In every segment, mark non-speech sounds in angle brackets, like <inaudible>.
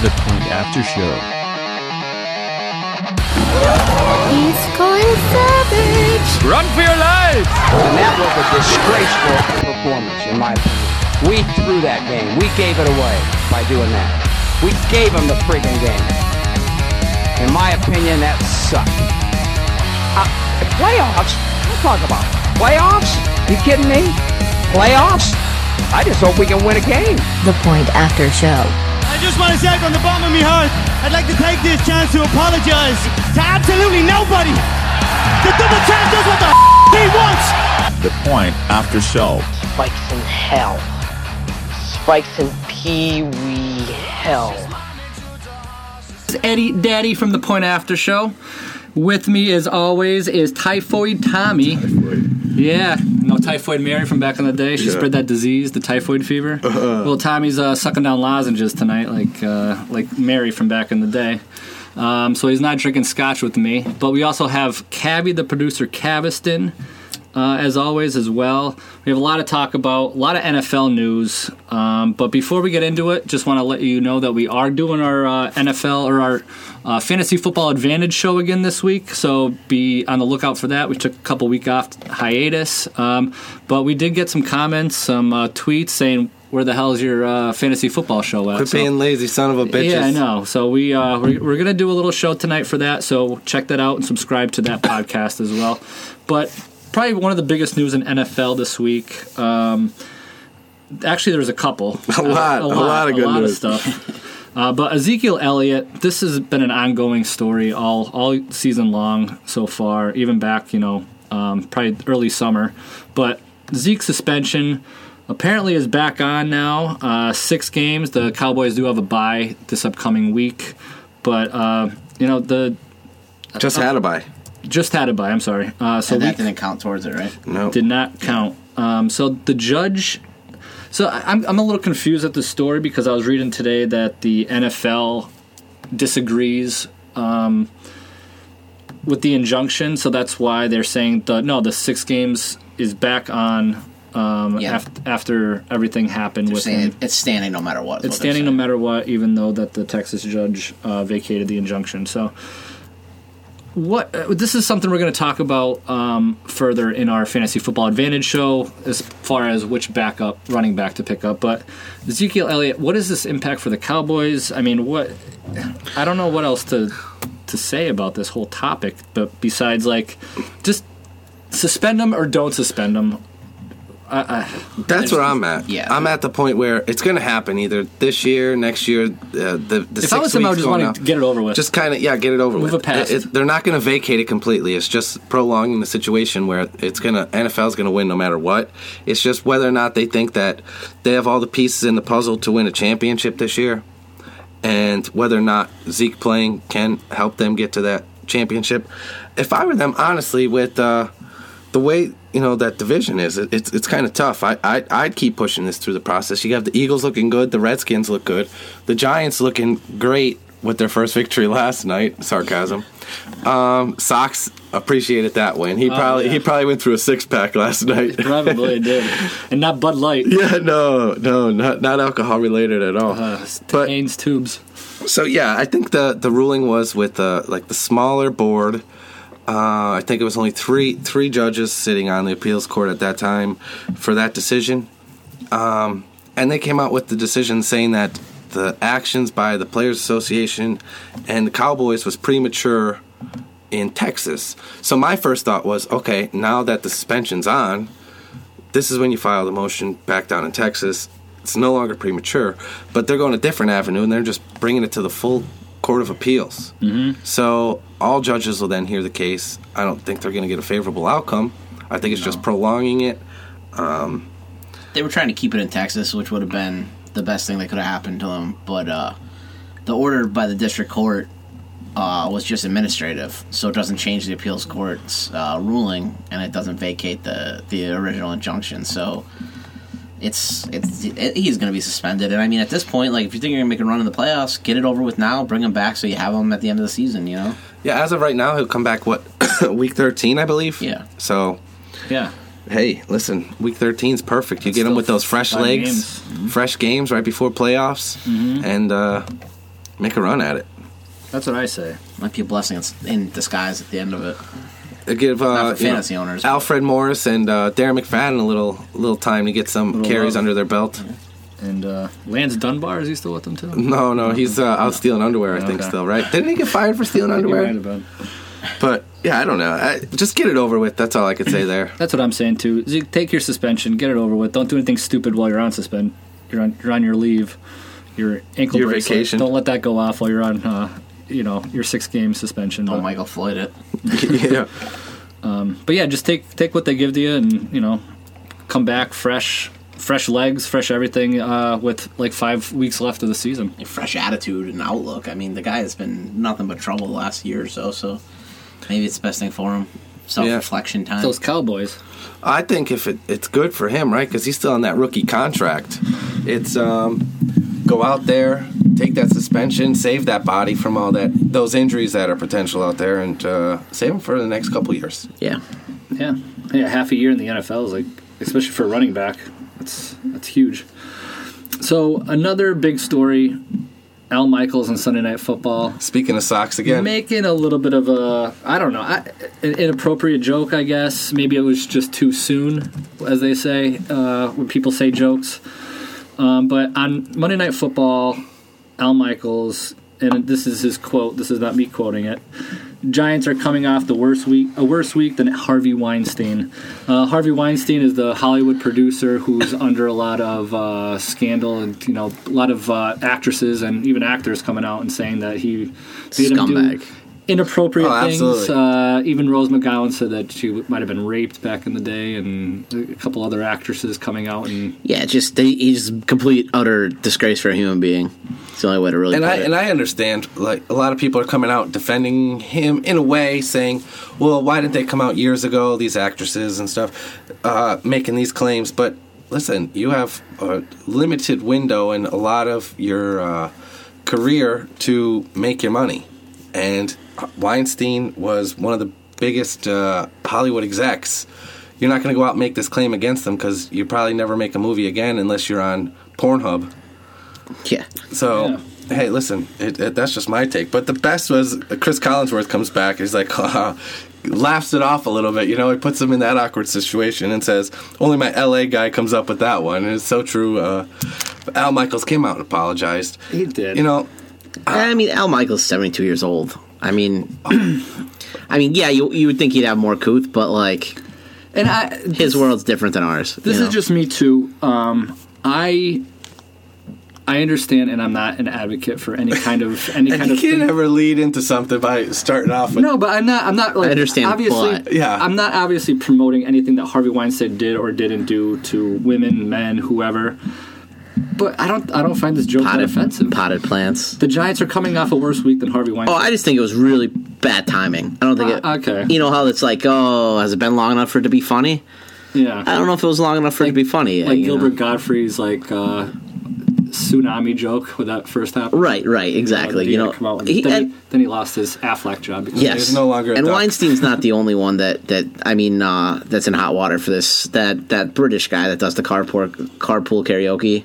The Point After Show. He's going savage. Run for your life! And that was a disgraceful performance, in my opinion. We threw that game. We gave it away by doing that. We gave them the friggin' game. In my opinion, that sucked. Uh, playoffs? What talk about? Playoffs? You kidding me? Playoffs? I just hope we can win a game. The Point After Show. I just want to say from the bottom of my heart, I'd like to take this chance to apologize to absolutely nobody. The double champ does what the he wants. The Point After Show. Spikes in hell. Spikes in pee wee hell. This is Eddie Daddy from the Point After Show. With me, as always, is Typhoid Tommy. Typhoid. Yeah, no Typhoid Mary from back in the day. She spread that disease, the typhoid fever. Well, Tommy's uh, sucking down lozenges tonight, like uh, like Mary from back in the day. Um, so he's not drinking scotch with me. But we also have Cabby, the producer, Caviston, uh, as always, as well. We have a lot to talk about, a lot of NFL news. Um, but before we get into it, just want to let you know that we are doing our uh, NFL or our uh, Fantasy Football Advantage show again this week. So be on the lookout for that. We took a couple week off hiatus, um, but we did get some comments, some uh, tweets saying. Where the hell is your uh, fantasy football show at? Quit So- being lazy, son of a bitches. yeah, I know. So we uh, we're, we're gonna do a little show tonight for that. So check that out and subscribe to that podcast as well. But probably one of the biggest news in NFL this week. Um, actually, there's a couple. <laughs> A lot, a lot of good lot news. of stuff. Uh, but Ezekiel Elliott, this has been an ongoing story all all season long so far, even back you know um, probably early summer. But Zeke's suspension apparently is back on now. Uh, six games. The Cowboys do have a bye this upcoming week, but uh, you know the Just had a bye. Just had a bye. I'm sorry. Uh, so And week that didn't count towards it, right? No. did not count. Um, so the judge. So I- I'm I'm a little confused at the story because I was reading today that the NFL disagrees um, with the injunction, so that's why they're saying the no the six games is back on um, Yeah. af- after everything happened They're with him. it's standing no matter what. It's what standing no matter what, even though that the Texas judge uh, vacated the injunction. So, what uh, this is something we're going to talk about um, further in our fantasy football advantage show, as far as which backup running back to pick up. But Ezekiel Elliott, what is this impact for the Cowboys? I mean, what? I don't know what else to to say about this whole topic, but besides like, just suspend them or don't suspend them. I, I, That's where I'm at. Yeah. I'm at the point where it's going to happen either this year, next year. Uh, the the if I six was him, I would weeks just going want to get it over with. Just kind of yeah, get it over Move with. it past. It- it- they're not going to vacate it completely. It's just prolonging the situation where it's going to NFL's going to win no matter what. It's just whether or not they think that they have all the pieces in the puzzle to win a championship this year, and whether or not Zeke playing can help them get to that championship. If I were them, honestly, with uh, the way you know that division is, it, it's it's kind of tough. I, I I'd keep pushing this through the process. You have the Eagles looking good, the Redskins look good, the Giants looking great with their first victory <laughs> last night. Sarcasm. Um, Sox appreciated that win. He probably yeah. he probably went through a six pack last night. <laughs> Probably did, <laughs> and not Bud Light. yeah, no, no, not not alcohol related at all. Uh, But- Hanes tubes. So yeah, I think the the ruling was with uh, like the smaller board. Uh, I think it was only three three judges sitting on the appeals court at that time for that decision, um, and they came out with the decision saying that the actions by the Players Association and the Cowboys was premature in Texas. So my first thought was, okay, now that the suspension's on, this is when you file the motion back down in Texas. It's no longer premature, but they're going a different avenue and they're just bringing it to the full Court of Appeals. Mm-hmm. So all judges will then hear the case. I don't think they're going to get a favorable outcome. I think it's just prolonging it. They were trying to keep it in Texas, which would have been the best thing that could have happened to them. But uh, the order by the district court uh, was just administrative, so it doesn't change the appeals court's uh, ruling, and it doesn't vacate the the original injunction. So it's it's it, he's going to be suspended. And I mean, at this point, like if you think you're going to make a run in the playoffs, get it over with now. Bring him back so you have him at the end of the season. You know. Yeah, as of right now, he'll come back, what, <coughs> week 13, I believe? Yeah. So, Yeah. hey, listen, week 13 is perfect. You get him with those fresh legs, games. fresh games right before playoffs, and uh, make a run at it. That's what I say. Might be a blessing in- in disguise at the end of it. Uh, Give uh, Not for you know, fantasy owners. Alfred Morris and uh, Darren McFadden a little little time to get some carries love. under their belt. And uh, Lance Dunbar is he still with them too? <laughs> No, no, he's uh, out stealing underwear. I think Okay. still, right? Didn't he get fired for stealing <laughs> underwear? have been. But yeah, I don't know. I, just get it over with. That's all I could say there. <clears throat> That's what I'm saying too. you Take your suspension, get it over with. Don't do anything stupid while you're on suspend. You're on you're on your leave. Your ankle Your bracelet. vacation. Don't let that go off while you're on. Uh, you know your six game suspension. Don't But, Michael Floyd it. <laughs> yeah. but yeah, just take take what they give to you, and you know, come back fresh, fresh legs, fresh everything. Uh, with like five weeks left of the season. A fresh attitude and outlook. I mean, the guy has been nothing but trouble the last year or so. So maybe it's the best thing for him. Self reflection time. Those Cowboys. I think if it, it's good for him, right? Because he's still on that rookie contract. It's um, go out there, take that suspension, save that body from all that those injuries that are potential out there, and uh, save him for the next couple years. yeah. Yeah, yeah. Half a year in the NFL is like, especially for a running back, that's that's huge. So another big story: Al Michaels on Sunday Night Football Speaking of socks again, making a little bit of a I don't know I, an inappropriate joke. I guess maybe it was just too soon, as they say uh, when people say jokes. Um, but on Monday Night Football, Al Michaels, and this is his quote. This is not me quoting it. Giants are coming off the worst week, a worse week than Harvey Weinstein. Uh, Harvey Weinstein is the Hollywood producer who's <laughs> under a lot of uh, scandal, and you know, a lot of uh, actresses and even actors coming out and saying that he made him do Scumbag. Inappropriate Oh, things. Uh, even Rose McGowan said that she might have been raped back in the day, and a couple other actresses coming out and Yeah, just they, he's complete utter disgrace for a human being. It's the only way to really and put I it. and I understand. Like a lot of people are coming out defending him in a way, saying, "Well, why didn't they come out years ago? These actresses and stuff, uh, making these claims." But listen, you have a limited window in a lot of your uh, career to make your money, and Weinstein was one of the biggest uh, Hollywood execs. You're not going to go out and make this claim against them because you probably never make a movie again unless you're on Pornhub. yeah. So, Yeah. hey, listen, it, it, that's just my take. But the best was uh, Chris Collinsworth comes back. He's like, <laughs> laughs it off a little bit. You know, he puts him in that awkward situation and says, only my LA guy comes up with that one. And it's so true. Uh, Al Michaels came out and apologized. he did. You know, I mean, Al Michaels, seventy two years old. I mean, I mean, yeah, you you would think he'd have more couth, but like and I his world's different than ours. This you is know? just me too. Um, I I understand, and I'm not an advocate for any kind of any and kind you of. You can't ever lead into something by starting off with. No, but I'm not. I'm not like. I understand, Obviously, but- Yeah. I'm not obviously promoting anything that Harvey Weinstein did or didn't do to women, men, whoever. But I don't. I don't find this joke that potted offensive. potted plants. The Giants are coming off a worse week than Harvey Weinstein. Oh, I just think it was really bad timing. I don't think it. Uh, okay. You know how it's like, oh, has it been long enough for it to be funny? yeah. I don't know if it was long enough for it to be funny. like you know? Gilbert Gottfried's like uh, tsunami joke with that first half. Right, right, exactly. You know, come out he- then, and- he, then he lost his Aflac job. Because Yes, He's no longer a and duck. Weinstein's not the <laughs> only one that that I mean uh, that's in hot water for this. That that British guy that does the carpool carpool karaoke.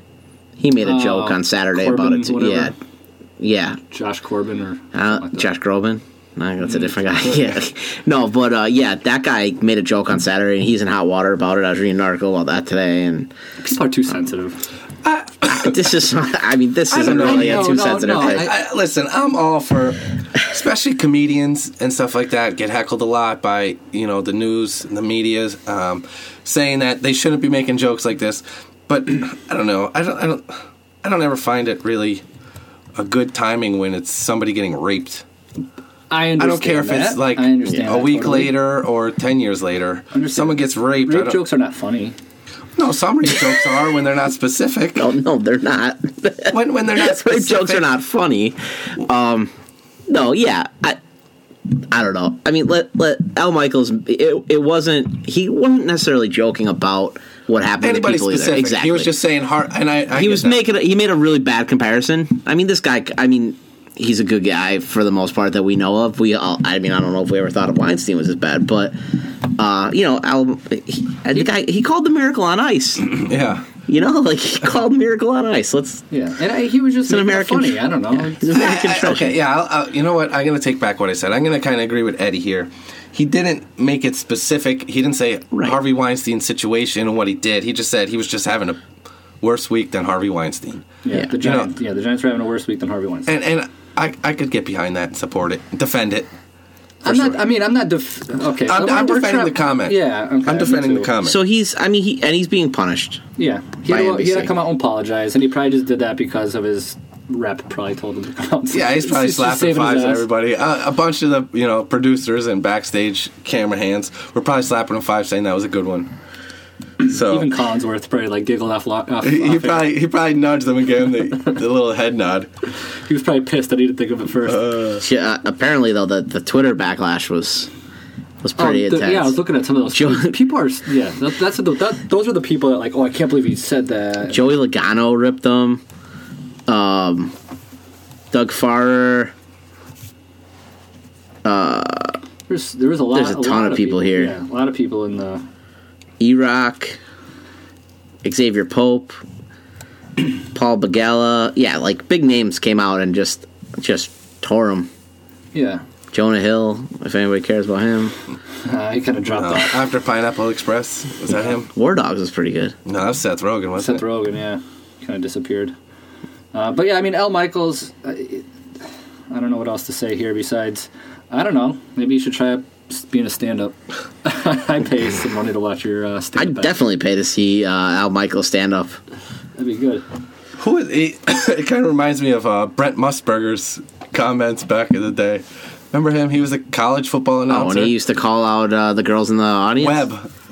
He made a Oh, joke on Saturday about it. Too. Yeah, yeah. Josh Corbin or something Uh, like. Josh Groban. No, that's a Mm. different guy. <laughs> <laughs> yeah, no, but uh, yeah, that guy made a joke on Saturday, and he's in hot water about it. I was reading an article about that today, and People are too sensitive. <laughs> this is. I mean, this isn't don't know. really a too no, sensitive no, thing. I, I, listen, I'm all for, especially comedians and stuff like that get heckled a lot by you know the news and the media um, saying that they shouldn't be making jokes like this. But I don't know. I don't. I don't. I don't ever find it really a good timing when it's somebody getting raped. I understand I don't care if it's like a week totally. later or ten years later. Understand. Someone gets raped. Rape jokes are not funny. No, some rape jokes are when they're not specific. <laughs> Oh no, they're not. When when they're not <laughs> Rape specific. jokes are not funny. Um, no, yeah, I, I don't know. I mean, let let Al Michaels. It, it wasn't. He wasn't necessarily joking about what happened Anybody to people either. specific. Exactly. He was just saying hard. And I. I he was that. making. A, he made a really bad comparison. I mean, this guy. I mean. He's a good guy for the most part that we know of. We all, I mean, I don't know if we ever thought of Weinstein was as bad, but uh, you know, Al, he, the guy he called the Miracle on Ice. Yeah. You know, like he called Miracle on Ice. Let's. Yeah, and I, he was just an American funny. I don't know. Yeah, he's an American <laughs> treasure. Okay, yeah. I'll, I'll, you know what? I'm going to take back what I said. I'm going to kind of agree with Eddie here. He didn't make it specific. He didn't say Right. Harvey Weinstein situation and what he did. He just said he was just having a worse week than Harvey Weinstein. Yeah, Yeah. the You know- Giants. yeah, the Giants are having a worse week than Harvey Weinstein. And and I, I could get behind that and support it, defend it. For I'm not. I mean, I'm not. Def- okay, I'm, we're- I'm defending tra- the comment. Yeah, okay, I'm defending the too. comment. So he's. I mean, he and he's being punished. Yeah, he By had, to, he had to come out and apologize, and he probably just did that because of his rep. Probably told him to come out. yeah, he's <laughs> probably just slapping saving fives at everybody. Uh, a bunch of the you know producers and backstage camera hands were probably slapping him five, saying that was a good one. <clears throat> So Even Collinsworth probably like giggled off. Lo- off, he, he off air. probably he probably nudged them and gave him the, <laughs> the little head nod. he was probably pissed that he didn't think of it first. Yeah, apparently, though, the, the Twitter backlash was was pretty Um, the- intense. yeah, I was looking at some of those. Joe- <laughs> people are. Yeah, that, that's the, that, those are the people that like. Oh, I can't believe he said that. Joey Logano ripped them. Um, Doug Farrer. There's there was a lot. There's a ton lot of people here. Yeah, a lot of people in the. E-Rock, Xavier Pope, <clears throat> Paul Begala. Yeah, like big names came out and just just tore them. Yeah, Jonah Hill, if anybody cares about him. uh, he kind of dropped Uh, off. after Pineapple Express, was that him? War Dogs was pretty good. No, that was Seth Rogen, wasn't Seth it? Rogen, yeah, kind of disappeared. Uh, but yeah, I mean, Al Michaels. uh, I don't know what else to say here besides, I don't know. Maybe you should try being a stand-up. <laughs> I pay some money to watch your uh, I'd stand-up. act. definitely pay to see uh, Al Michaels stand up. That'd be good. Who is he? <coughs> it kind of reminds me of uh, Brent Musburger's comments back in the day. Remember him? He was a college football Oh, announcer. and he used to call out uh, the girls in the audience. Webb.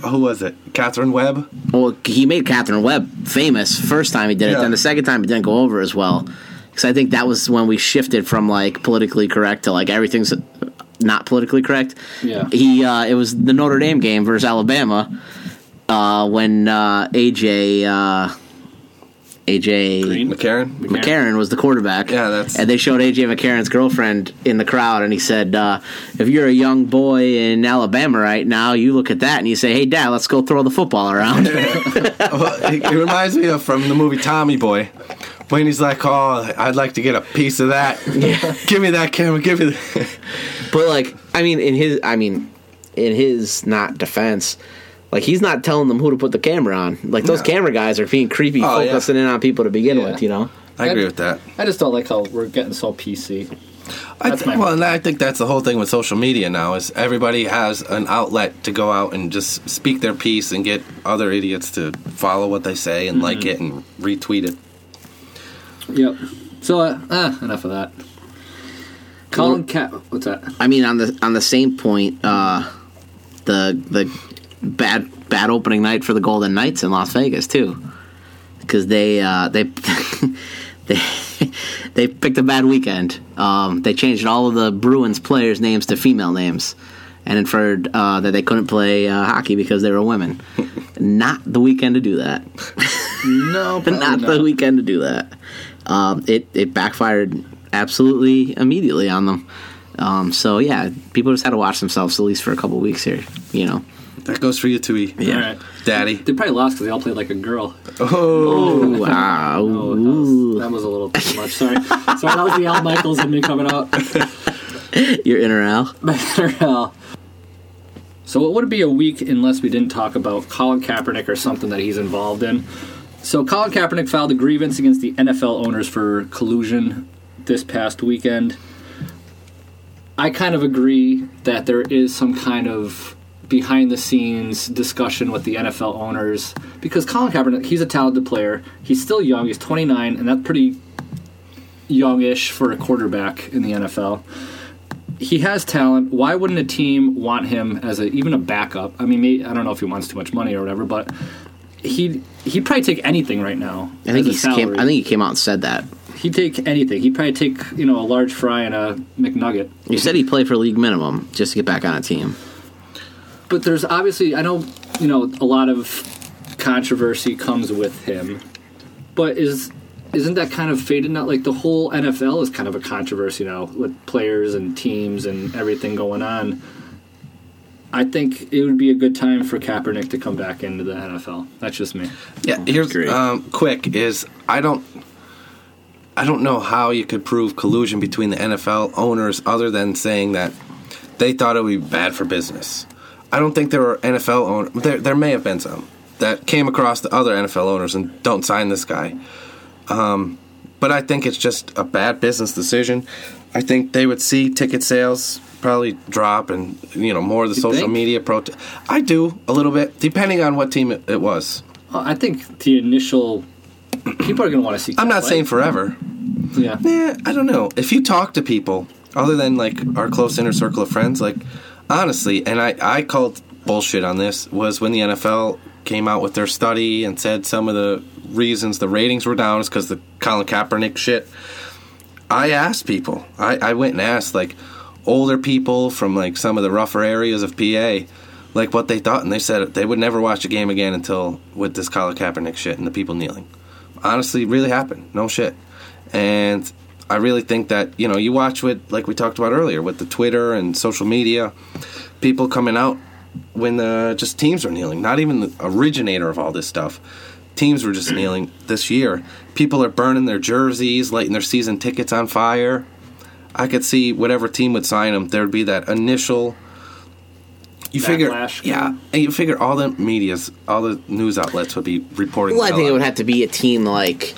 Who was it? Katherine Webb. Well, he made Katherine Webb famous first time he did it. Yeah. Then the second time it didn't go over as well. Because I think that was when we shifted from like politically correct to like everything's not politically correct. Yeah. He uh, it was the Notre Dame game versus Alabama uh, when uh, AJ uh, AJ Green? McCarron. McCarron was the quarterback. Yeah, that's- And they showed AJ McCarron's girlfriend in the crowd, and he said, uh, "If you're a young boy in Alabama right now, you look at that and you say, hey, Dad, let's go throw the football around.'" <laughs> Well, it, it reminds me of from the movie Tommy Boy. When he's like, "Oh, I'd like to get a piece of that. <laughs> give me that camera. Give me." The... But like, I mean, in his, I mean, in his not defense, like he's not telling them who to put the camera on. Like those No. camera guys are being creepy, Oh, yeah. focusing in on people to begin Yeah. with. You know, I agree with that. I just don't like how we're getting so PC. I That's think, my- well, and I think that's the whole thing with social media now is everybody has an outlet to go out and just speak their piece and get other idiots to follow what they say and like mm-hmm. it and retweet it. Yep. So, uh, ah, enough of that. Colin Cat. What's that? I mean, on the on the same point, uh, the the bad bad opening night for the Golden Knights in Las Vegas too, because they uh, they <laughs> they they picked a bad weekend. Um, they changed all of the Bruins players' names to female names, and inferred uh, that they couldn't play uh, hockey because they were women. <laughs> not the weekend to do that. No, <laughs> not, not. the weekend to do that. Um, it it backfired absolutely immediately on them. Um, so yeah, people just had to watch themselves at least for a couple weeks here. You know, That goes for you too, E. All right. Daddy. They probably lost because they all played like a girl. Oh, wow. Oh, that was, that was a little too much. Sorry. Sorry, that was the Al Michaels in me coming out. <laughs> your inner Al. <laughs> My inner Al. So it would be a week unless we didn't talk about Colin Kaepernick or something that he's involved in. So Colin Kaepernick filed a grievance against the NFL owners for collusion this past weekend. I kind of agree that there is some kind of behind the scenes discussion with the NFL owners because Colin Kaepernick, he's a talented player. He's still young. He's 29, and that's pretty youngish for a quarterback in the NFL. He has talent. Why wouldn't a team want him as a even a backup? I mean, I don't know if he wants too much money or whatever, but he he'd probably take anything right now. I think he came. I think he came out and said that. he'd take anything. He'd probably take you know a large fry and a McNugget. He said he'd play for league minimum just to get back on a team. but there's obviously I know you know a lot of controversy comes with him, but is isn't that kind of faded now? Like the whole NFL is kind of a controversy now with players and teams and everything going on. I think it would be a good time for Kaepernick to come back into the NFL. That's just me. Yeah, here's um, quick is I don't I don't know how you could prove collusion between the NFL owners other than saying that they thought it would be bad for business. I don't think there were NFL owners. There, there may have been some that came across the other NFL owners and don't sign this guy. Um, but I think it's just a bad business decision. I think they would see ticket sales probably drop and you know more of the You social think? media protest. I do a little bit, depending on what team it, it was. Well, I think the initial people are going to want to see. I'm not play. saying forever. Yeah. Yeah, I don't know. If you talk to people other than like our close inner circle of friends, like honestly, and I I called bullshit on this was when the NFL came out with their study and said some of the reasons the ratings were down is because the Colin Kaepernick shit. I asked people. I, I went and asked like older people from like some of the rougher areas of PA, like what they thought, and they said they would never watch a game again until with this Colin Kaepernick shit and the people kneeling. Honestly, really happened. No shit. And I really think that you know you watch with like we talked about earlier with the Twitter and social media, people coming out when the just teams are kneeling. Not even the originator of all this stuff. Teams were just kneeling this year. People are burning their jerseys, lighting their season tickets on fire. I could see whatever team would sign him, There would be that initial. You figure, yeah, and you figure all the media's, all the news outlets would be reporting. Well, I think it would have to be a team like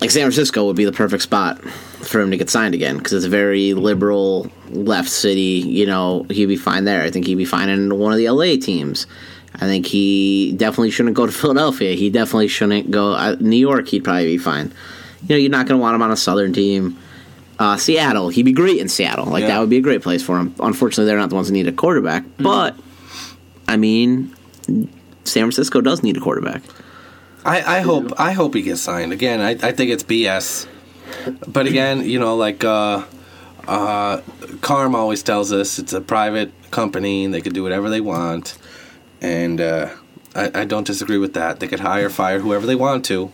like San Francisco would be the perfect spot for him to get signed again because it's a very liberal left city. You know, he'd be fine there. I think he'd be fine in one of the LA teams. I think he definitely shouldn't go to <laughs> Philadelphia. He definitely shouldn't go uh, New York. He'd probably be fine. You know, you're not going to want him on a Southern team. Uh, Seattle, he'd be great in Seattle. Like Yeah. that would be a great place for him. Unfortunately, they're not the ones that need a quarterback. But I mean, San Francisco does need a quarterback. I, I hope I hope he gets signed again. I, I think it's BS, but again, you know, like uh, uh, Carm always tells us, it's a private company and they can do whatever they want, and uh, I, I don't disagree with that. They could hire, fire whoever they want to,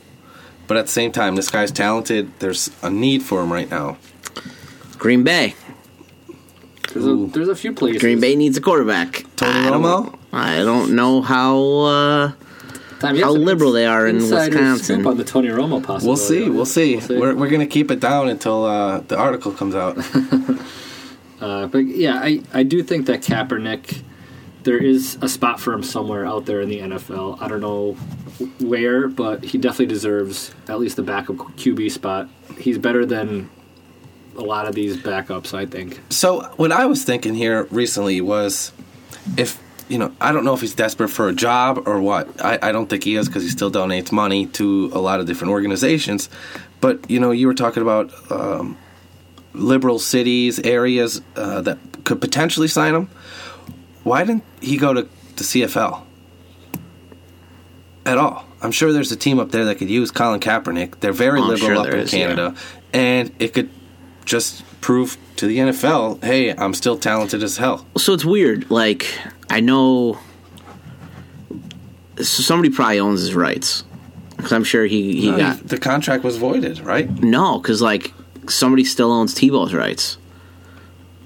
but at the same time, this guy's talented. There's a need for him right now. Green Bay. There's a, there's a few places. Green Bay needs a quarterback. Tony I don't- Romo? I don't know how uh, Time, how liberal they are in Wisconsin. scoop on the Tony Romo possibility. We'll see. We'll see. We'll see. We're, we're gonna keep it down until uh, the article comes out. <laughs> Uh, but yeah, I, I do think that Kaepernick, there is a spot for him somewhere out there in the NFL. I don't know where, but he definitely deserves at least the backup QB spot. He's better than a lot of these backups, I think. So what I was thinking here recently was, if you know, I don't know if he's desperate for a job or what. I, I don't think he is because he still donates money to a lot of different organizations. But you know, you were talking about um, liberal cities, areas uh, that could potentially sign him. Why didn't he go to the CFL at all? I'm sure there's a team up there that could use Colin Kaepernick. They're very Oh, I'm liberal sure up there in is, Canada, and it could just prove to the NFL, hey, I'm still talented as hell. So it's weird. Like I know somebody probably owns his rights because I'm sure he he No, got he- the contract was voided, right? no because like somebody still owns Tebow's rights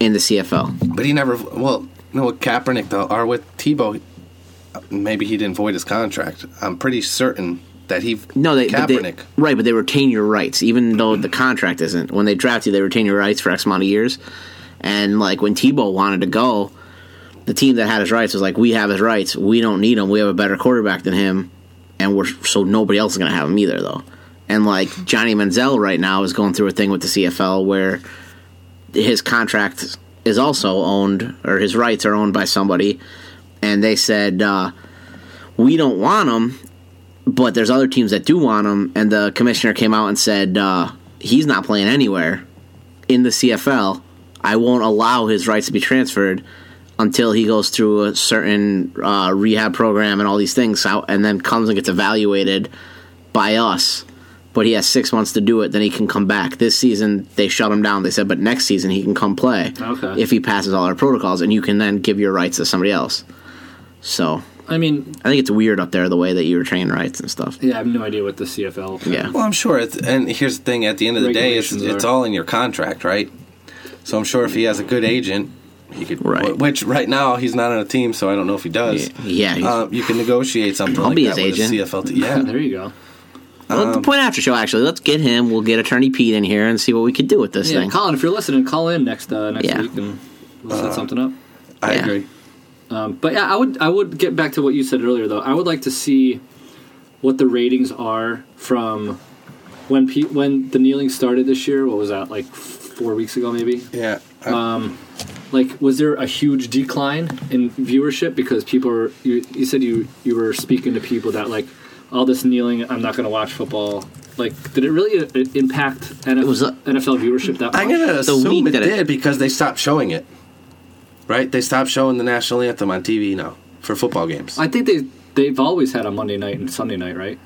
in the CFL. But he never. Well, no, with Kaepernick though, or with Tebow, maybe he didn't void his contract. I'm pretty certain that he. No, they, but they Kaepernick. right, but they retain your rights, even though the contract isn't. When they draft you, they retain your rights for X amount of years. And like when Tebow wanted to go, the team that had his rights was like, "We have his rights. We don't need him. We have a better quarterback than him, and we're so nobody else is going to have him either, though." And like Johnny Manziel right now is going through a thing with the CFL where his contract is also owned, or his rights are owned by somebody, and they said uh, we don't want him but there's other teams that do want him, and the commissioner came out and said uh, he's not playing anywhere in the CFL. I won't allow his rights to be transferred until he goes through a certain uh, rehab program and all these things, out, and then comes and gets evaluated by us. But he has six months to do it. Then he can come back. This season they shut him down. They said, but next season he can come play Okay. if he passes all our protocols, and you can then give your rights to somebody else. So I mean, I think it's weird up there the way that you were retain rights and stuff. yeah, I have no idea what the CFL. Yeah. Well, I'm sure. It's, and here's the thing: at the end of the day, it's, it's all in your contract, right? So I'm sure if he has a good agent He could, Right. Which right now he's not on a team, so I don't know if he does. Yeah, he's- Uh, you can negotiate something I'll like be his with agent. a CFL team. Yeah, there you go. Well, the point after show, actually, let's get him. We'll get Attorney Pete in here and see what we could do with this Yeah, thing. Colin, if you're listening, call in next uh, next Yeah. week and we'll set something up. I Yeah. agree. Um, but yeah, I would I would get back to what you said earlier though. I would like to see what the ratings are from when pe- when the kneeling started this year. What was that like four weeks ago maybe? Yeah. Um, like was there a huge decline in viewership because people were you, you said you you were speaking to people that like all this kneeling I'm not going to watch football. Like, did it really uh, impact NFL, was a- NFL viewership that much? I'm gonna The assume week it that it- did because they stopped showing it. Right? They stopped showing the national anthem on TV now for football games. I think they they've always had a Monday night and Sunday night, right?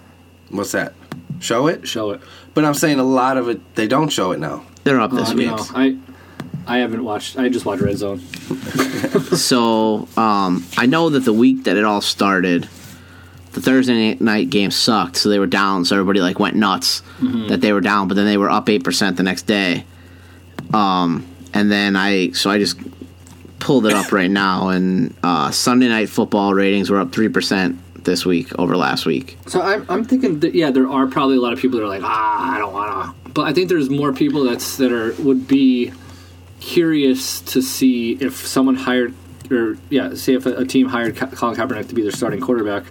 What's that? Show it? Show it. But I'm saying a lot of it they don't show it now. They're up this Oh, week. no, I I haven't watched. I just watched Red Zone. <laughs> So um, I know that the week that it all started, the Thursday night game sucked, so they were down. So everybody like went nuts that they were down, but then they were up eight percent the next day. Um, and then I so I just pulled it up right now, and uh, Sunday night football ratings were up three percent this week over last week. So I'm, I'm thinking that yeah, there are probably a lot of people that are like ah, I don't wanna. But I think there's more people that's that are would be curious to see if someone hired or yeah, say if a, a team hired Ka- Colin Kaepernick to be their starting quarterback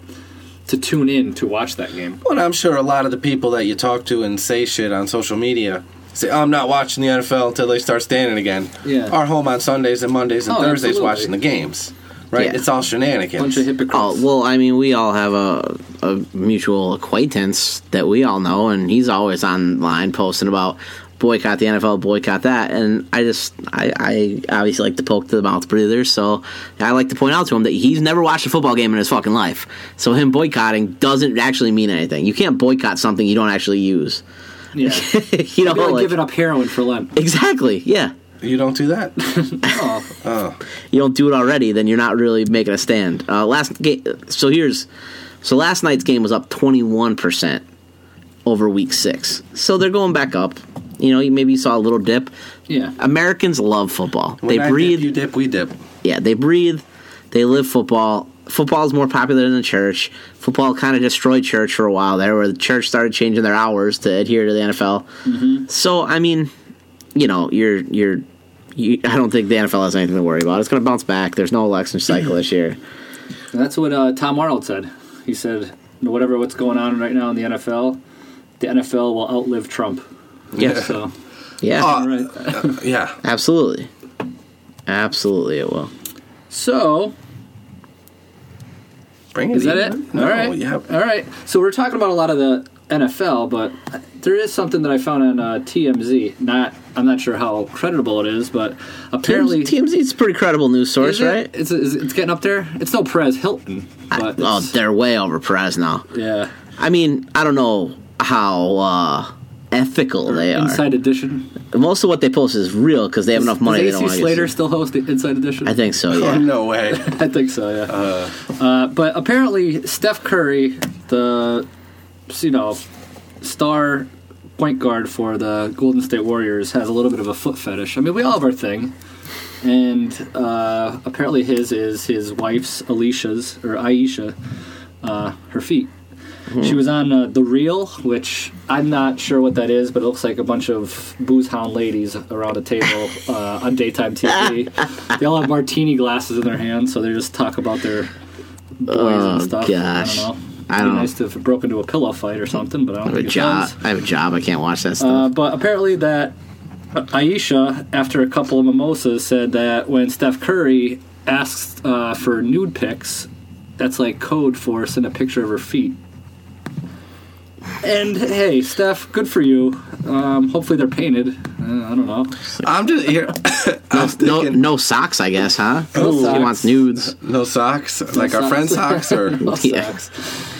to tune in to watch that game. Well, I'm sure a lot of the people that you talk to and say shit on social media say, I'm not watching the NFL until they start standing again. Yeah. Are home on Sundays and Mondays and Oh, Thursdays absolutely. watching the games. Right? Yeah. It's all shenanigans. Bunch of hypocrites. Oh well, I mean, we all have a, a mutual acquaintance that we all know, and he's always online posting about boycott the NFL, boycott that, and I just, I, I obviously like to poke the mouth breathers, so I like to point out to him that he's never watched a football game in his fucking life. So him boycotting doesn't actually mean anything. You can't boycott something you don't actually use. Yeah, <laughs> you know, Maybe like like- giving up heroin for Lent. exactly, yeah. You don't do that? <laughs> Oh, you don't do it already, then you're not really making a stand. Uh, last game, so here's, so last night's game was up 21 percent over week six. So they're going back up. You know, you maybe you saw a little dip. yeah. Americans love football. When they I breathe. Dip, you dip, we dip. yeah, they breathe. They live football. Football is more popular than the church. Football kind of destroyed church for a while there, where the church started changing their hours to adhere to the NFL. So I mean, you know, you're you're. You, I don't think the NFL has anything to worry about. It's going to bounce back. There's no election cycle this year. That's what uh, Tom Arnold said. He said, "Whatever what's going on right now in the NFL, the NFL will outlive Trump." Yeah. <laughs> So, Yeah, Uh, right. <laughs> Yeah. absolutely, absolutely, it will. So, Bring it is that in. it? No, All right. Yeah. All right. So we're talking about a lot of the NFL, but there is something that I found on uh, TMZ. Not, I'm not sure how credible it is, but apparently, TMZ is a pretty credible news source, Is it? right? It's, it's it's getting up there. It's no Perez Hilton, but oh, they're way over Perez now. yeah, I mean, I don't know how uh, ethical they are. Inside Edition. Most of what they post is real because they have enough money. They Does don't AC want Slater still host the Inside Edition? I think so. Oh, Yeah. no way. <laughs> I think so, yeah. Uh, but apparently, Steph Curry, the you know star point guard for the Golden State Warriors, has a little bit of a foot fetish. I mean, we all have our thing, and uh, apparently his is his wife's Alicia's or Ayesha, uh, her feet. She was on uh, the Real, which I'm not sure what that is, but it looks like a bunch of booze hound ladies around a table uh, on daytime TV. they all have martini glasses in their hands, so they just talk about their boys Oh, and stuff. gosh. I don't know. I It'd be don't nice to have broke into a pillow fight or something, but I don't I have a job. I have a job. I can't watch that Uh, stuff. but apparently that Ayesha, after a couple of mimosas, said that when Steph Curry asks uh, for nude pics, that's like code for send a picture of her feet. And hey, Steph, good for you. Um, hopefully they're painted. Uh, I don't know. I'm just here. <coughs> <coughs> no, I'm no, thinking, no socks. I guess, huh? No He socks. wants nudes. no socks, like our socks. friend socks, or <laughs> No Yeah. socks.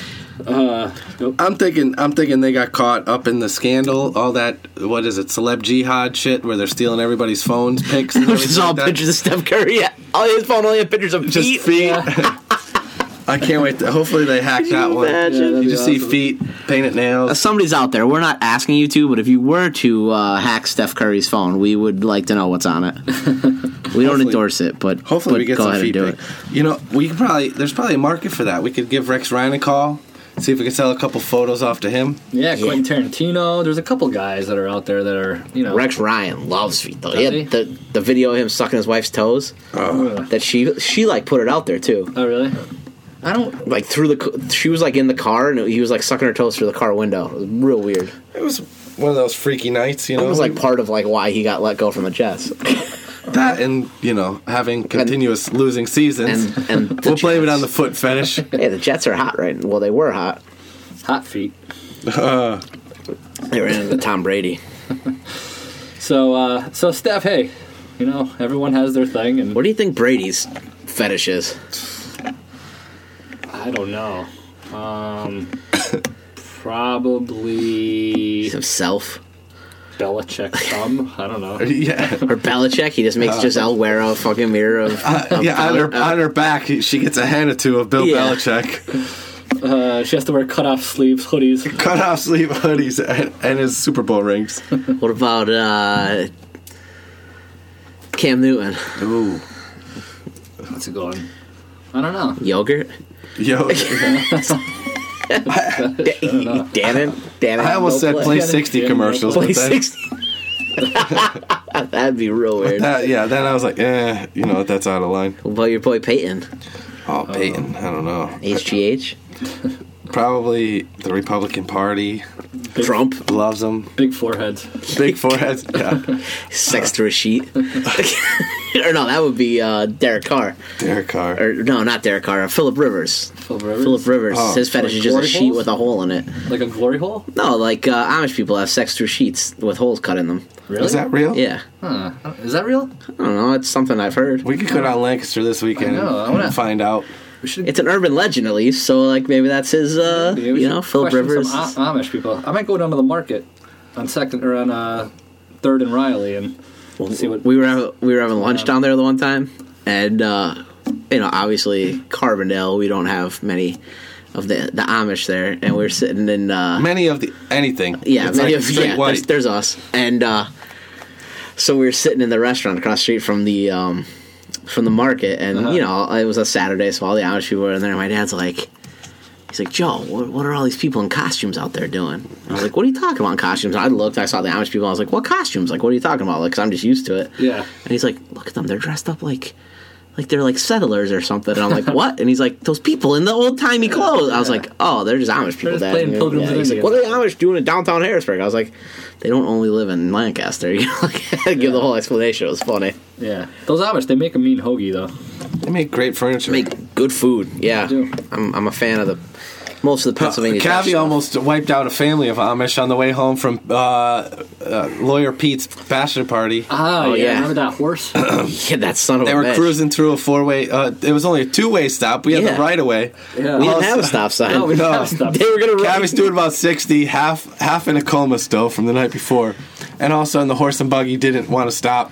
Uh, nope. I'm thinking, I'm thinking they got caught up in the scandal, all that. What is it, celeb jihad shit, where they're stealing everybody's phones, pics, and <laughs> Which is everything all like that? pictures of Steph Curry. Yeah. <laughs> All his phone only had pictures of Just feet. feet. I can't wait. To, hopefully they hack that one. imagine? You just see feet, painted Uh, nails. Somebody's out there. We're not asking you to, but if you were to uh, hack Steph Curry's phone, we would like to know what's on it. <laughs> we don't Hopefully- endorse it, but Hopefully but we get go some ahead and do feedback. it. You know, we could probably there's probably a market for that. We could give Rex Ryan a call, see if we can sell a couple photos off to him. Yeah, Quentin Tarantino. There's a couple guys that are out there that are, you know. Rex Ryan loves feet though. Does He he? the the video of him sucking his wife's toes. That she she like put it out there too. Oh, really? I don't. Like through the she was like in the car and he was like sucking her toes through the car window. It was real weird. It was one of those freaky nights, you know. It was like part of like why he got let go from the Jets. <laughs> that, and you know, having continuous losing seasons. And and <laughs> we'll blame it on the foot fetish. <laughs> Hey, the Jets are hot right. Well, they were hot. Hot feet. They ran into Tom Brady. So, uh, so Steph, hey, you know, everyone has their thing, and What do you think Brady's fetish is? I don't know. Um, probably Himself Belichick thumb. I don't know. <laughs> yeah. or Belichick? He just makes Gisele wear a fucking mirror of. Uh, yeah, on her, on her back, she gets a hand or two of Bill Yeah. Belichick. Uh, she has to wear cutoff sleeves, hoodies. Cut off sleeve hoodies and, and his Super Bowl rings. What about uh, Cam Newton? Ooh. What's it going? I don't know. Yogurt? Yo, <laughs> Dannon? <laughs> Dannon? I almost said play 60 commercials. Play but 60. <laughs> That'd be real weird. that, yeah, then I was like, eh, you know, that's out of line. What about your boy Peyton? Oh, Peyton, I don't know. HGH? Probably the Republican Party Trump? loves him. Big foreheads. Big foreheads. Yeah. Sex to a sheet? <laughs> or no, that would be uh, Derek Carr. Derek Carr. Or no, not Derek Carr. Philip Rivers. Philip Rivers? Philip Rivers. Oh. His fetish Like is just a sheet holes? with a hole in it. Like a glory hole? No, like uh, Amish people have sex through sheets with holes cut in them. Really? Is that real? Yeah. Huh. Is that real? I don't know. It's something I've heard. We could go down Lancaster this weekend I know, I wanna- find out. We should. It's an urban legend, at least. So, like, maybe that's his. Uh, Maybe you know, Philip question Rivers. Some Am- Amish people. I might go down to the market on second or on uh, third and Riley and see what. we were having, we were having lunch down there the one time, and uh, you know, obviously Carbondale, we don't have many of the the Amish there, and we are sitting in. Uh, Many of the anything. Yeah, It's many like of yeah. There's, there's us, and uh, so we were sitting in the restaurant across the street from the um, from the market, and Uh-huh. you know it was a Saturday, so all the Amish people were in there. My dad's like. He's like, Joe, what, what are all these people in costumes out there doing? I was like, what are you talking about in costumes? I looked, I saw the Amish people. I was like, what costumes? Like, what are you talking about? Like, because I'm just used to it. Yeah. And he's like, look at them. They're dressed up like, like they're like settlers or something. And I'm like, what? And he's like, those people in the old timey clothes. I was like, oh, they're just Amish people. Dad. playing Pilgrims Yeah, He's like, what are the Amish doing in downtown Harrisburg? I was like, they don't only live in Lancaster. <laughs> You know, like, I had to give the whole explanation. It was funny. Yeah. Those Amish, they make a mean hoagie though. They make great furniture. Make good food. Yeah, do. I'm, I'm a fan of the most of the Pennsylvania. Dutch Cavi stuff. almost wiped out a family of Amish on the way home from uh, uh, lawyer Pete's bachelor party. Oh, Oh, yeah. yeah. Remember that horse? <coughs> Yeah, that son of They a They were bitch. cruising through a four way. Uh, it was only a two way stop. We had Yeah. the right of way. Yeah. We didn't have a stop sign. No, we didn't have stuff. they were gonna run. Cavi's doing about sixty, half half in a coma still from the night before, and all of a sudden the horse and buggy didn't want to stop.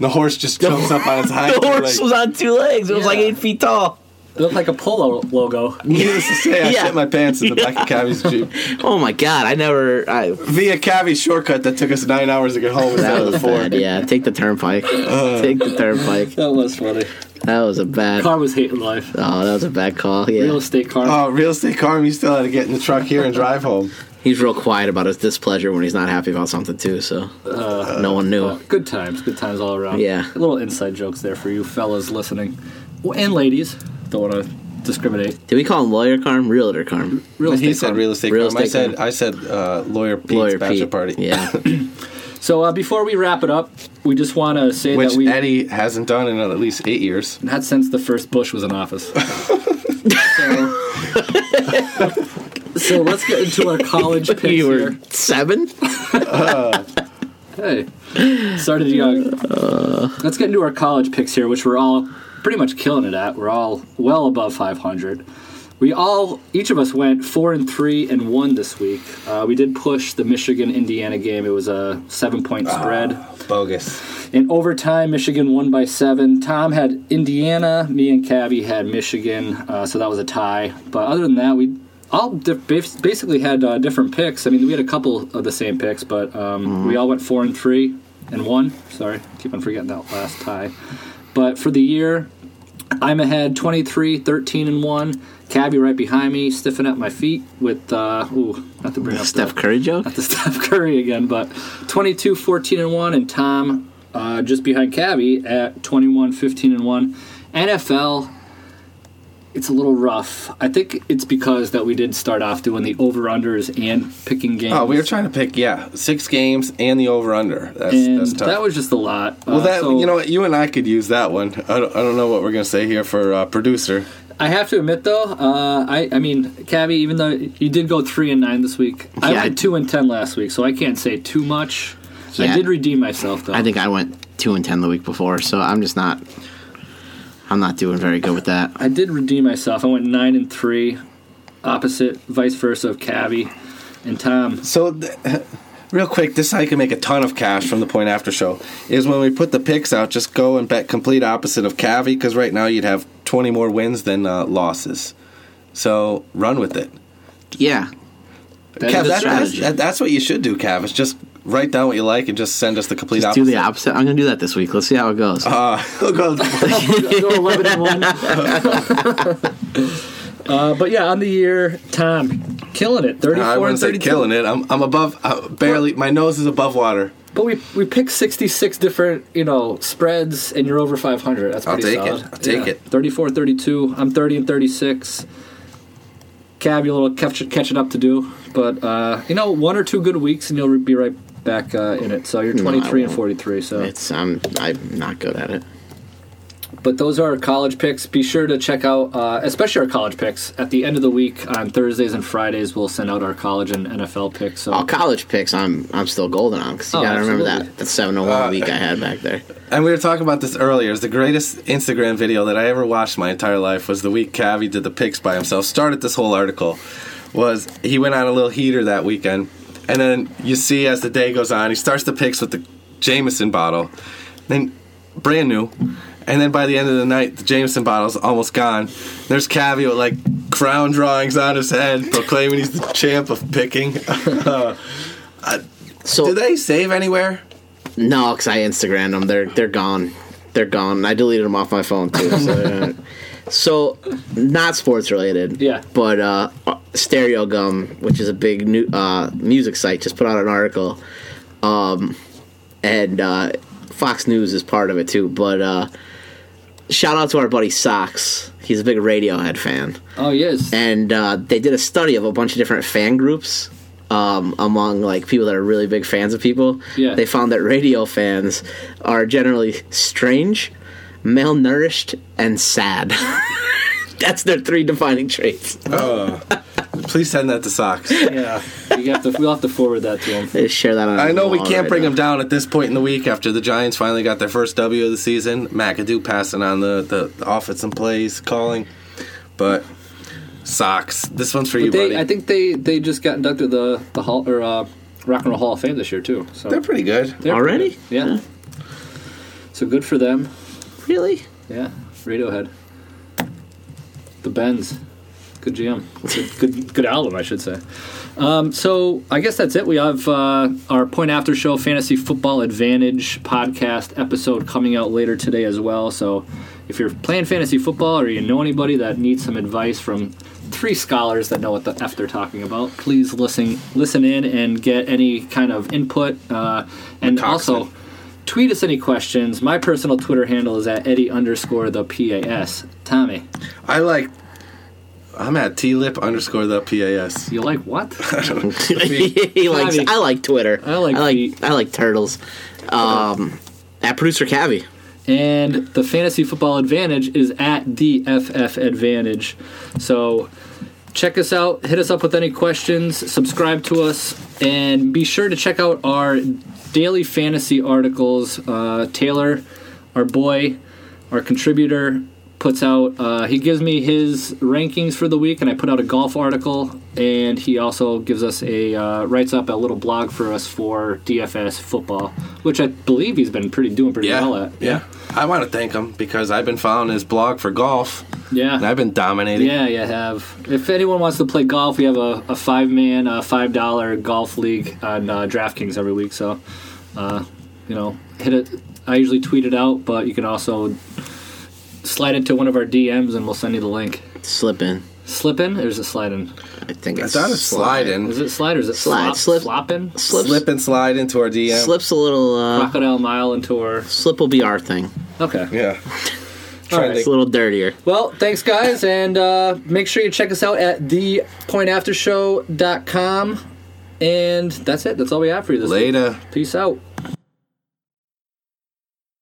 The horse just jumps up on its <laughs> hind the horse legs. was on two legs. It was like eight feet tall. It looked like a polo logo. <laughs> Needless to say, I Yeah. shit my pants in the back of Cavi's jeep <laughs> Oh my god! I never. I, via Cavi's shortcut that took us nine hours to get home instead that of was the four. bad. Yeah, take the turnpike. <laughs> take the turnpike. That was funny. That was a bad. Car was hating life. Oh, that was a bad call. Yeah, Real estate car. Oh, real estate car, you still had to get in the truck here and drive home. he's real quiet about his displeasure when he's not happy about something too. So no one knew. Uh, good times, good times all around. Yeah. little inside jokes there for you fellas listening, Well, and ladies. Don't want to discriminate. Did we call him lawyer Carm? Realtor Carm? Real he said car. real estate Real car. I said car. I said uh, lawyer Pete's lawyer bachelor Pete. party. Yeah. <clears throat> So uh, before we wrap it up, we just want to say Which that we Eddie hasn't done in at least eight years. not since the first Bush was in office. <laughs> so, <laughs> so let's get into our college picks you here. were seven. <laughs> Hey, started young. Let's get into our college picks here, which we're all pretty much killing it at. We're all well above 500. We all, each of us went four and three and one this week. Uh, we did push the Michigan Indiana game. It was a seven point spread. Bogus. In overtime, Michigan won by seven. Tom had Indiana. Me and Cabby had Michigan, uh, so that was a tie. But other than that, we all di- basically had uh, different picks. I mean, we had a couple of the same picks, but um, we all went four and three and one. Sorry, keep on forgetting that last tie. But for the year, I'm ahead 23, 13 and one. Cabby right behind me, stiffing up my feet with, uh, ooh, not to bring up Steph the, Curry joke. not the <laughs> Steph Curry again, but 22, 14 and 1, and Tom uh, just behind Cabby at 21, 15 and 1. NFL, it's a little rough. I think it's because that we did start off doing the over unders and picking games. Oh, we were trying to pick yeah six games and the over under. That's that's tough. that was just a lot. well, Uh, that so you know what, you and I could use that one. I don't, I don't know what we're gonna say here for uh, producer. I have to admit though, uh, I I mean, Cabby, even though you did go three and nine this week, I Yeah. went two and ten last week, so I can't say too much. I did redeem myself though. I think I went two and ten the week before, so I'm just not. I'm not doing very good with that. <laughs> I did redeem myself. I went nine and three, opposite, vice versa of Cabby and Tom. So, th- <laughs> real quick, this is how you can make a ton of cash from the point after show. Is when we put the picks out, just go and bet complete opposite of Cavi because right now you'd have twenty more wins than uh, losses. So run with it. Yeah, That Cav, that- that's, that- that's what you should do, Cav. Is just write down what you like and just send us the complete just do opposite. the opposite. I'm gonna do that this week. Let's see how it goes. <laughs> Uh, we'll go- Go 11 and one. <laughs> uh, but yeah, on the year, Tom killing it, 34 I wouldn't say killing it. I'm, I'm above, uh, barely. My nose is above water. But we we picked 66 different, you know, spreads and you're over 500. That's I'll pretty take it. solid. I'll take it. 34 32. I'm 30 and 36. Cab, you a little catch, catching up to do. But, uh, you know, one or two good weeks and you'll be right back uh, in it. So you're No, 23 and 43. So, It's I'm I'm not good at it. but those are our college picks. Be sure to check out, uh, especially our college picks. At the end of the week on Thursdays and Fridays, we'll send out our college and NFL picks. So All college picks, I'm I'm still golden on because you Oh, gotta remember absolutely. that that seven to one week I had back there. <laughs> And we were talking about this earlier. It's the greatest Instagram video that I ever watched my entire life was the week Cavi did the picks by himself. Started this whole article was he went on a little heater that weekend, and then you see as the day goes on, he starts the picks with the Jameson bottle, then brand new, and then by the end of the night, the Jameson bottle's almost gone. There's Cavi with like crown drawings on his head, proclaiming he's the champ of picking. <laughs> Uh, so Do they save anywhere? no, because I Instagrammed them. They're they're gone. They're gone. I deleted them off my phone too. So, <laughs> so not sports related. Yeah. But uh, Stereogum, which is a big new uh, music site, just put out an article, um, and uh, Fox News is part of it too. But uh, shout out to our buddy Socks. He's a big Radiohead fan. oh yes, and uh, they did a study of a bunch of different fan groups um, among like people that are really big fans of people. Yeah. They found that radio fans are generally strange, malnourished, and sad. <laughs> That's their three defining traits. Oh. Please send that to Socks. yeah. You have to, we'll have to forward that to him. They share that on. I know we can't right bring now. them down at this point in the week after the Giants finally got their first W of the season. McAdoo passing on the, the, the offense and plays calling. But Socks, this one's for you, they, buddy. I think they they just got inducted the the hall or uh, Rock and Roll Hall of Fame this year too. So They're pretty good. they're Already? pretty good. Yeah. So good for them. Really? Yeah. Radiohead. The Bends. Good jam. Good, good, good album, I should say. Um, so I guess that's it. We have uh, our Point After Show Fantasy Football Advantage podcast episode coming out later today as well. So if you're playing fantasy football or you know anybody that needs some advice from three scholars that know what the f they're talking about, please listen listen in and get any kind of input. Uh, and also tweet us any questions. My personal Twitter handle is at Eddie underscore the PAS. Tommy, I like. I'm at tlip underscore the PAS. you like what? <laughs> <laughs> he likes. Cavi. I like Twitter. I like I like. Pete. I like turtles. Um, at producer Cavi. And the Fantasy Football Advantage is at the FF Advantage. So check us out, hit us up with any questions, subscribe to us, and be sure to check out our daily fantasy articles. Uh, Taylor, our boy, our contributor, puts out. Uh, he gives me his rankings for the week, and I put out a golf article. And he also gives us a uh, writes up a little blog for us for DFS football, which I believe he's been pretty doing pretty Yeah, well at. yeah. I want to thank him because I've been following his blog for golf, and yeah. I've been dominating. Yeah, you have. If anyone wants to play golf, we have a, a five man, uh, five dollar golf league on uh, DraftKings every week. So, uh, you know, hit it. I usually tweet it out, but you can also slide it to one of our DMs, and we'll send you the link. Slip in. Slip in, or is it slide in? I think I it's thought it's sliding. Is it slide or is it Slide, flop, slip. flop in? Slips, Slip and slide into our DM. Slips a little. Uh, Crocodile Mile into our. slip will be our thing. Okay. Yeah. <laughs> All right. It's a little dirtier. Well, thanks, guys, and uh, make sure you check us out at thepointaftershow.com. And that's it. That's all we have for you this week. later. Peace out.